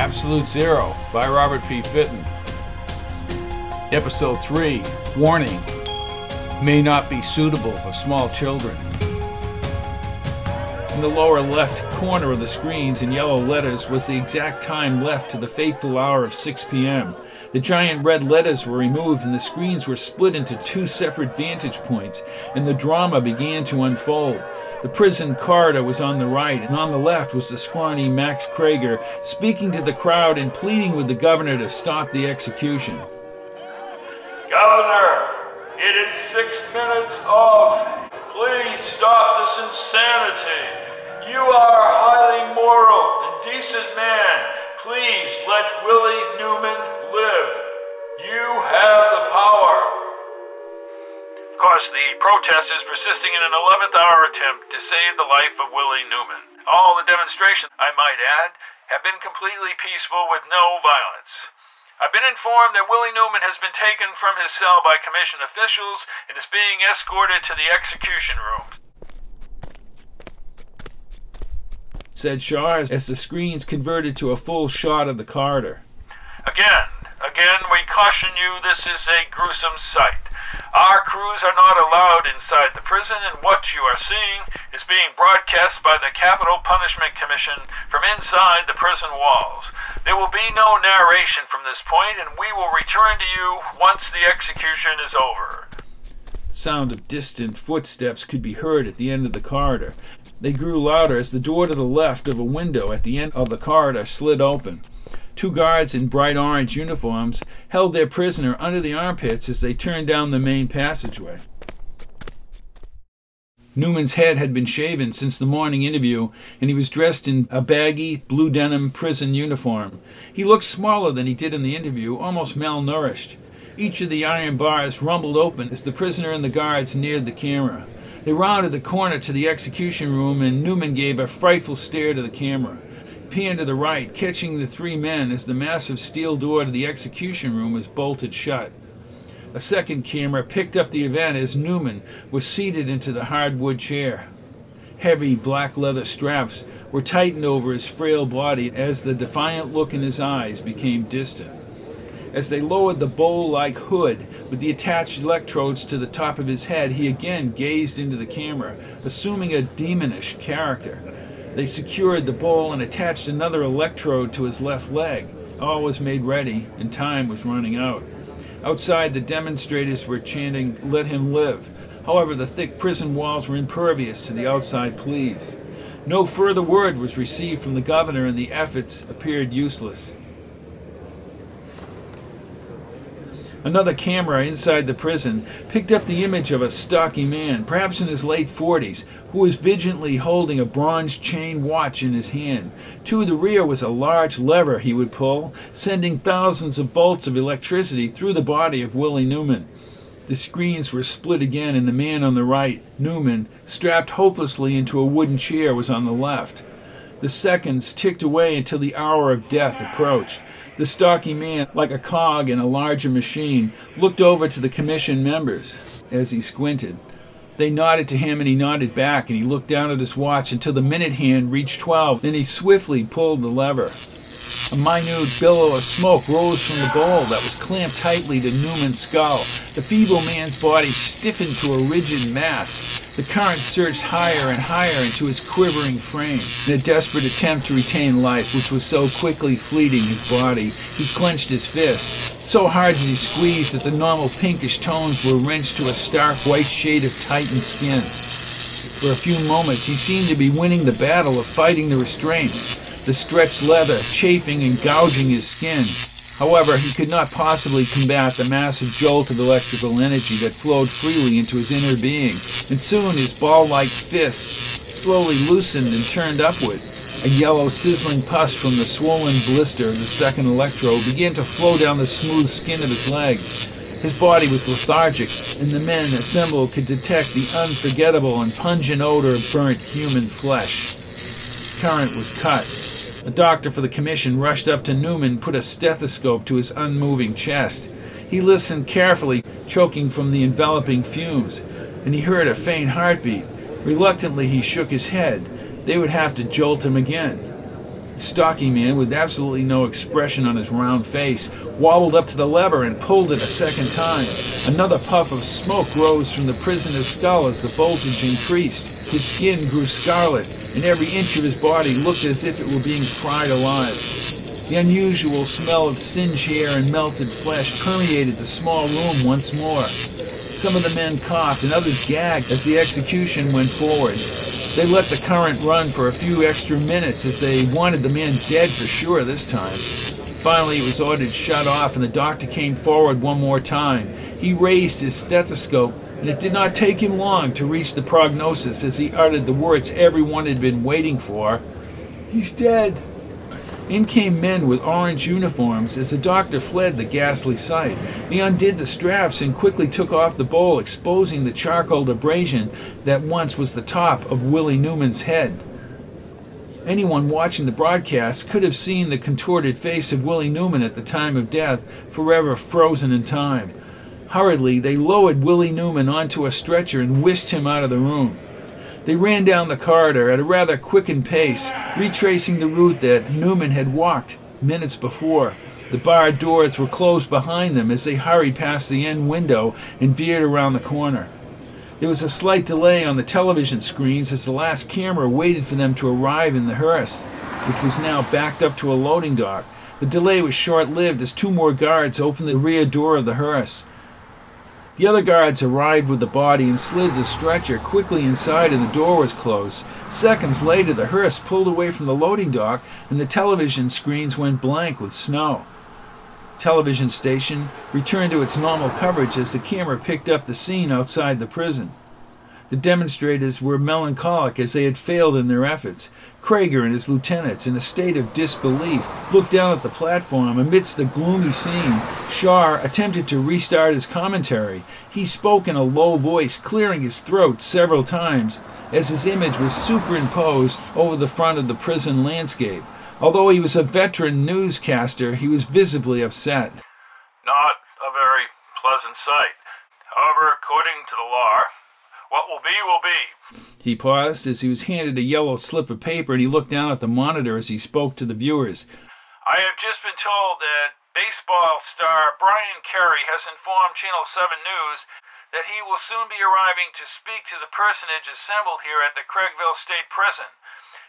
Absolute Zero by Robert P. Fitton. Episode 3 Warning May not be suitable for small children. In the lower left corner of the screens in yellow letters was the exact time left to the fateful hour of 6 p.m. The giant red letters were removed and the screens were split into two separate vantage points, and the drama began to unfold. The prison corridor was on the right, and on the left was the scrawny Max Krager speaking to the crowd and pleading with the governor to stop the execution. Governor, it is six minutes of. Please stop this insanity. You are a highly moral and decent man. Please let Willie Newman live. You have the power. Course, the protest is persisting in an 11th hour attempt to save the life of Willie Newman. All the demonstrations, I might add, have been completely peaceful with no violence. I've been informed that Willie Newman has been taken from his cell by commission officials and is being escorted to the execution rooms. Said Shaw as the screens converted to a full shot of the corridor. Again, again, we caution you this is a gruesome sight. Crews are not allowed inside the prison, and what you are seeing is being broadcast by the Capital Punishment Commission from inside the prison walls. There will be no narration from this point, and we will return to you once the execution is over. The sound of distant footsteps could be heard at the end of the corridor. They grew louder as the door to the left of a window at the end of the corridor slid open. Two guards in bright orange uniforms held their prisoner under the armpits as they turned down the main passageway. Newman's head had been shaven since the morning interview, and he was dressed in a baggy, blue denim prison uniform. He looked smaller than he did in the interview, almost malnourished. Each of the iron bars rumbled open as the prisoner and the guards neared the camera. They rounded the corner to the execution room, and Newman gave a frightful stare to the camera. Panned to the right, catching the three men as the massive steel door to the execution room was bolted shut. A second camera picked up the event as Newman was seated into the hardwood chair. Heavy black leather straps were tightened over his frail body as the defiant look in his eyes became distant. As they lowered the bowl like hood with the attached electrodes to the top of his head, he again gazed into the camera, assuming a demonish character. They secured the bowl and attached another electrode to his left leg. All was made ready, and time was running out. Outside, the demonstrators were chanting, Let him live. However, the thick prison walls were impervious to the outside pleas. No further word was received from the governor, and the efforts appeared useless. Another camera inside the prison picked up the image of a stocky man, perhaps in his late 40s, who was vigilantly holding a bronze chain watch in his hand. To the rear was a large lever he would pull, sending thousands of volts of electricity through the body of Willie Newman. The screens were split again, and the man on the right, Newman, strapped hopelessly into a wooden chair, was on the left. The seconds ticked away until the hour of death approached. The stocky man, like a cog in a larger machine, looked over to the commission members as he squinted. They nodded to him and he nodded back, and he looked down at his watch until the minute hand reached 12. Then he swiftly pulled the lever. A minute billow of smoke rose from the bowl that was clamped tightly to Newman's skull. The feeble man's body stiffened to a rigid mass. The current surged higher and higher into his quivering frame. In a desperate attempt to retain life, which was so quickly fleeting his body, he clenched his fist. So hard did he squeeze that the normal pinkish tones were wrenched to a stark white shade of tightened skin. For a few moments, he seemed to be winning the battle of fighting the restraints, the stretched leather chafing and gouging his skin. However, he could not possibly combat the massive jolt of electrical energy that flowed freely into his inner being, and soon his ball-like fists slowly loosened and turned upward. A yellow, sizzling pus from the swollen blister of the second electrode began to flow down the smooth skin of his leg. His body was lethargic, and the men assembled could detect the unforgettable and pungent odor of burnt human flesh. Current was cut, a doctor for the commission rushed up to Newman put a stethoscope to his unmoving chest. He listened carefully, choking from the enveloping fumes, and he heard a faint heartbeat. Reluctantly, he shook his head. They would have to jolt him again. The stocky man, with absolutely no expression on his round face, wobbled up to the lever and pulled it a second time. Another puff of smoke rose from the prisoner's skull as the voltage increased. His skin grew scarlet, and every inch of his body looked as if it were being fried alive. The unusual smell of singed hair and melted flesh permeated the small room once more. Some of the men coughed and others gagged as the execution went forward. They let the current run for a few extra minutes as they wanted the man dead for sure this time. Finally, it was ordered shut off, and the doctor came forward one more time. He raised his stethoscope, and it did not take him long to reach the prognosis as he uttered the words everyone had been waiting for He's dead. In came men with orange uniforms as the doctor fled the ghastly sight. He undid the straps and quickly took off the bowl, exposing the charcoal abrasion that once was the top of Willie Newman's head. Anyone watching the broadcast could have seen the contorted face of Willie Newman at the time of death, forever frozen in time. Hurriedly, they lowered Willie Newman onto a stretcher and whisked him out of the room. They ran down the corridor at a rather quickened pace, retracing the route that Newman had walked minutes before. The barred doors were closed behind them as they hurried past the end window and veered around the corner. There was a slight delay on the television screens as the last camera waited for them to arrive in the hearse, which was now backed up to a loading dock. The delay was short lived as two more guards opened the rear door of the hearse. The other guards arrived with the body and slid the stretcher quickly inside, and the door was closed. Seconds later, the hearse pulled away from the loading dock, and the television screens went blank with snow. Television station returned to its normal coverage as the camera picked up the scene outside the prison. The demonstrators were melancholic as they had failed in their efforts. Krager and his lieutenants, in a state of disbelief, looked down at the platform. Amidst the gloomy scene, Shaw attempted to restart his commentary. He spoke in a low voice, clearing his throat several times, as his image was superimposed over the front of the prison landscape. Although he was a veteran newscaster, he was visibly upset. Not a very pleasant sight. However, according to the law, what will be, will be. He paused as he was handed a yellow slip of paper and he looked down at the monitor as he spoke to the viewers. I have just been told that baseball star Brian Carey has informed Channel 7 News that he will soon be arriving to speak to the personage assembled here at the Craigville State Prison.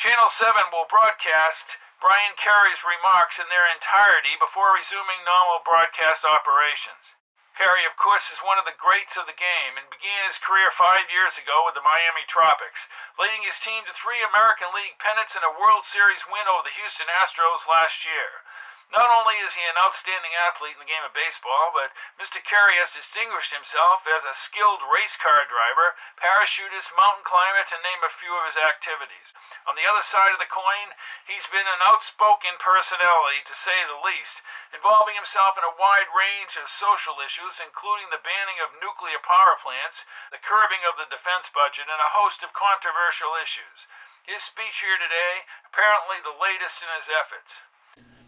Channel 7 will broadcast Brian Carey's remarks in their entirety before resuming normal broadcast operations. Carey, of course, is one of the greats of the game and began his career five years ago with the Miami Tropics, leading his team to three American League pennants and a World Series win over the Houston Astros last year. Not only is he an outstanding athlete in the game of baseball, but Mr. Carey has distinguished himself as a skilled race car driver, parachutist, mountain climber, to name a few of his activities. On the other side of the coin, he's been an outspoken personality, to say the least, involving himself in a wide range of social issues, including the banning of nuclear power plants, the curbing of the defense budget, and a host of controversial issues. His speech here today, apparently the latest in his efforts.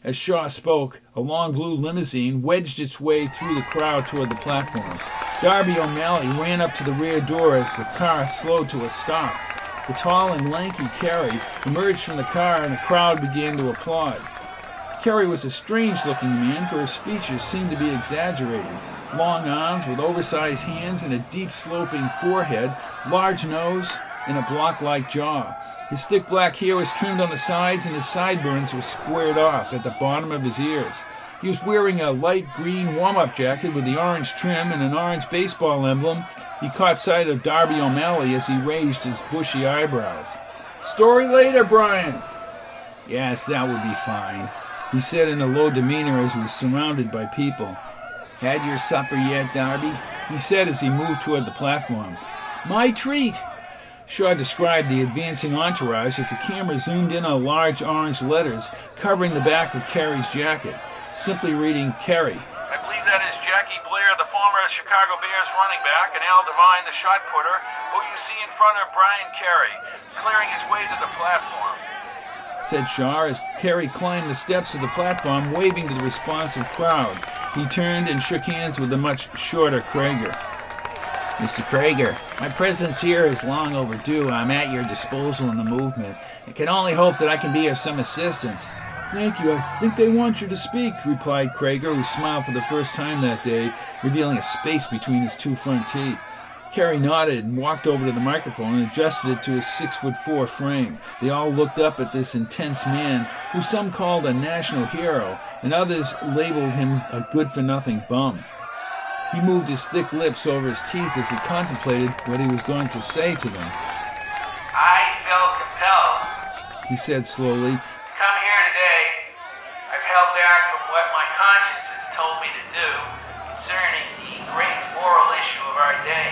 As Shaw spoke, a long blue limousine wedged its way through the crowd toward the platform. Darby O'Malley ran up to the rear door as the car slowed to a stop. The tall and lanky Carey emerged from the car and the crowd began to applaud. Carey was a strange looking man, for his features seemed to be exaggerated. Long arms with oversized hands and a deep sloping forehead, large nose, and a block like jaw. His thick black hair was trimmed on the sides, and his sideburns were squared off at the bottom of his ears. He was wearing a light green warm up jacket with the orange trim and an orange baseball emblem. He caught sight of Darby O'Malley as he raised his bushy eyebrows. Story later, Brian. Yes, that would be fine, he said in a low demeanor as he was surrounded by people. Had your supper yet, Darby? He said as he moved toward the platform. My treat, Shaw described the advancing entourage as the camera zoomed in on large orange letters covering the back of Carey's jacket, simply reading Carey. I believe that is Jackie Blair, the former Chicago Bears running back, and Al Devine, the shot putter, who you see in front of Brian Carey, clearing his way to the platform. Said Shaw as Carey climbed the steps of the platform, waving to the responsive crowd. He turned and shook hands with the much shorter Krager. Mr. Krager, my presence here is long overdue. I'm at your disposal in the movement. I can only hope that I can be of some assistance. Thank you. I think they want you to speak, replied Krager, who smiled for the first time that day, revealing a space between his two front teeth. Carey nodded and walked over to the microphone and adjusted it to his six foot four frame. They all looked up at this intense man, who some called a national hero, and others labeled him a good for nothing bum. He moved his thick lips over his teeth as he contemplated what he was going to say to them. I felt compelled, He said slowly, to come here today. I've held back from what my conscience has told me to do concerning the great moral issue of our day.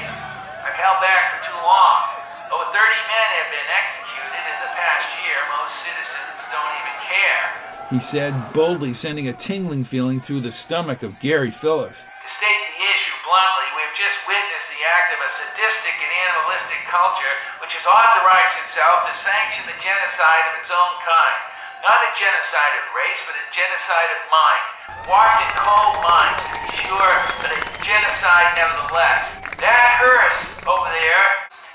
I've held back for too long. Over 30 men have been executed in the past year. Most citizens don't even care. he said, boldly sending a tingling feeling through the stomach of Garry Phillips. Sadistic and animalistic culture which has authorized itself to sanction the genocide of its own kind. Not a genocide of race, but a genocide of mind. Warped in cold minds, to be sure, but a genocide nevertheless. That hearse over there,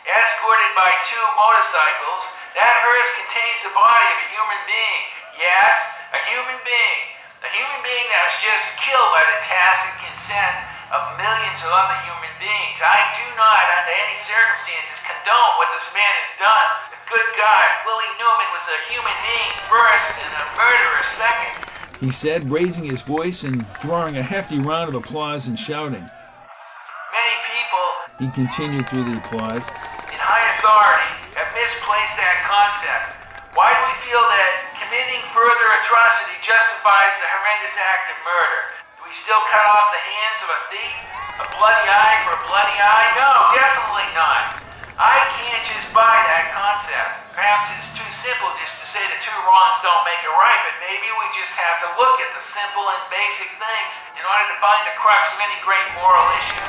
escorted by two motorcycles, that hearse contains the body of a human being. Yes, a human being. A human being that was just killed by the tacit consent of millions of other human beings. I do not, under any circumstances, condone what this man has done. The good God, Willie Newman was a human being first and a murderer second. He said, raising his voice and drawing a hefty round of applause and shouting. Many people He continued through the applause. in high authority have misplaced that concept. Why do we feel that committing further atrocity justifies the horrendous act of murder? We still cut off the hands of a thief? A bloody eye for a bloody eye? No, definitely not. I can't just buy that concept. Perhaps it's too simple just to say the two wrongs don't make a right, but maybe we just have to look at the simple and basic things in order to find the crux of any great moral issue.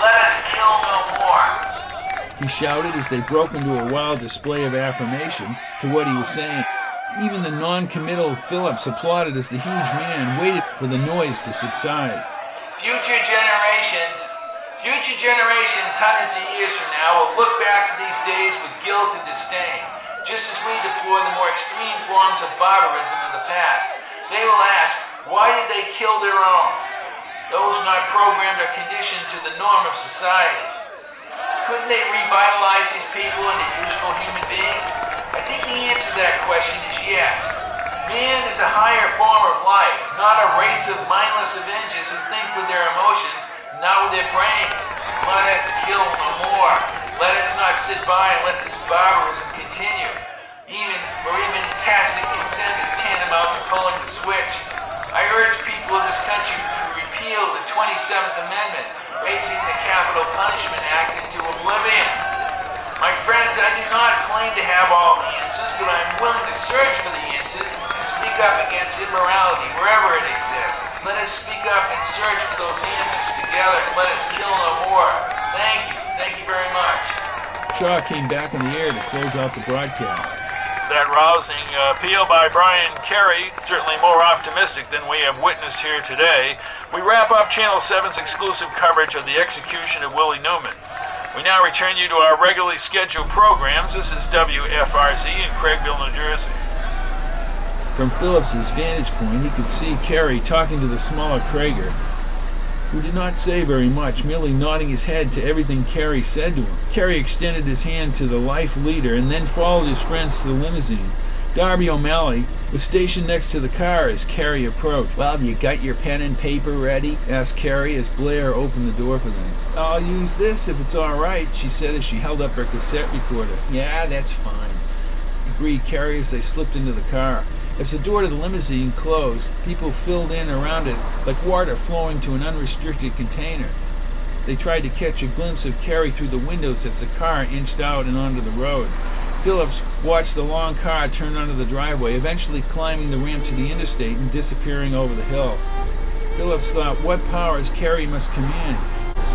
Let us kill no more. He shouted as they broke into a wild display of affirmation to what he was saying. Even the non-committal Phillips applauded as the huge man waited for the noise to subside. Future generations, future generations hundreds of years from now will look back to these days with guilt and disdain, just as we deplore the more extreme forms of barbarism of the past. They will ask, why did they kill their own? Those not programmed or conditioned to the norm of society. Couldn't they revitalize these people into useful human beings? I think the answer to that question is yes. Man is a higher form of life, not a race of mindless avengers who think with their emotions, not with their brains. Let us kill no more. Let us not sit by and let this barbarism continue. Even or even tacit consent is tantamount to pulling the switch. I urge people in this country to repeal the 27th Amendment, razing the Capital Punishment Act into oblivion. My friends, I do not claim to have all the answers, but I'm willing to search for the answers and speak up against immorality wherever it exists. Let us speak up and search for those answers together and let us kill no more. Thank you. Thank you very much. Shaw came back in the air to close out the broadcast. That rousing uh, appeal by Brian Carey, certainly more optimistic than we have witnessed here today. We wrap up Channel 7's exclusive coverage of the execution of Willie Newman. We now return you to our regularly scheduled programs. This is WFRZ in Craigville, New Jersey. From Phillips's vantage point, he could see Carey talking to the smaller Krager, who did not say very much, merely nodding his head to everything Carey said to him. Carey extended his hand to the life leader and then followed his friends to the limousine. Darby O'Malley was stationed next to the car as Carey approached. Well, have you got your pen and paper ready? asked Carey as Blair opened the door for them. I'll use this if it's all right, she said as she held up her cassette recorder. Yeah, that's fine, agreed Carey as they slipped into the car. As the door to the limousine closed, people filled in around it like water flowing to an unrestricted container. They tried to catch a glimpse of Carey through the windows as the car inched out and onto the road. Phillips watched the long car turn onto the driveway, eventually climbing the ramp to the interstate and disappearing over the hill. Phillips thought what powers Carey must command.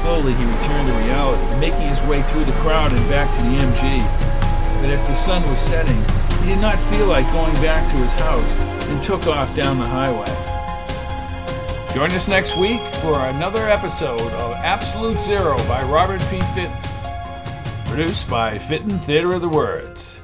Slowly he returned to reality, making his way through the crowd and back to the MG. But as the sun was setting, he did not feel like going back to his house and took off down the highway. Join us next week for another episode of Absolute Zero by Robert P. Fitton. Produced by Fitton Theater of the Words.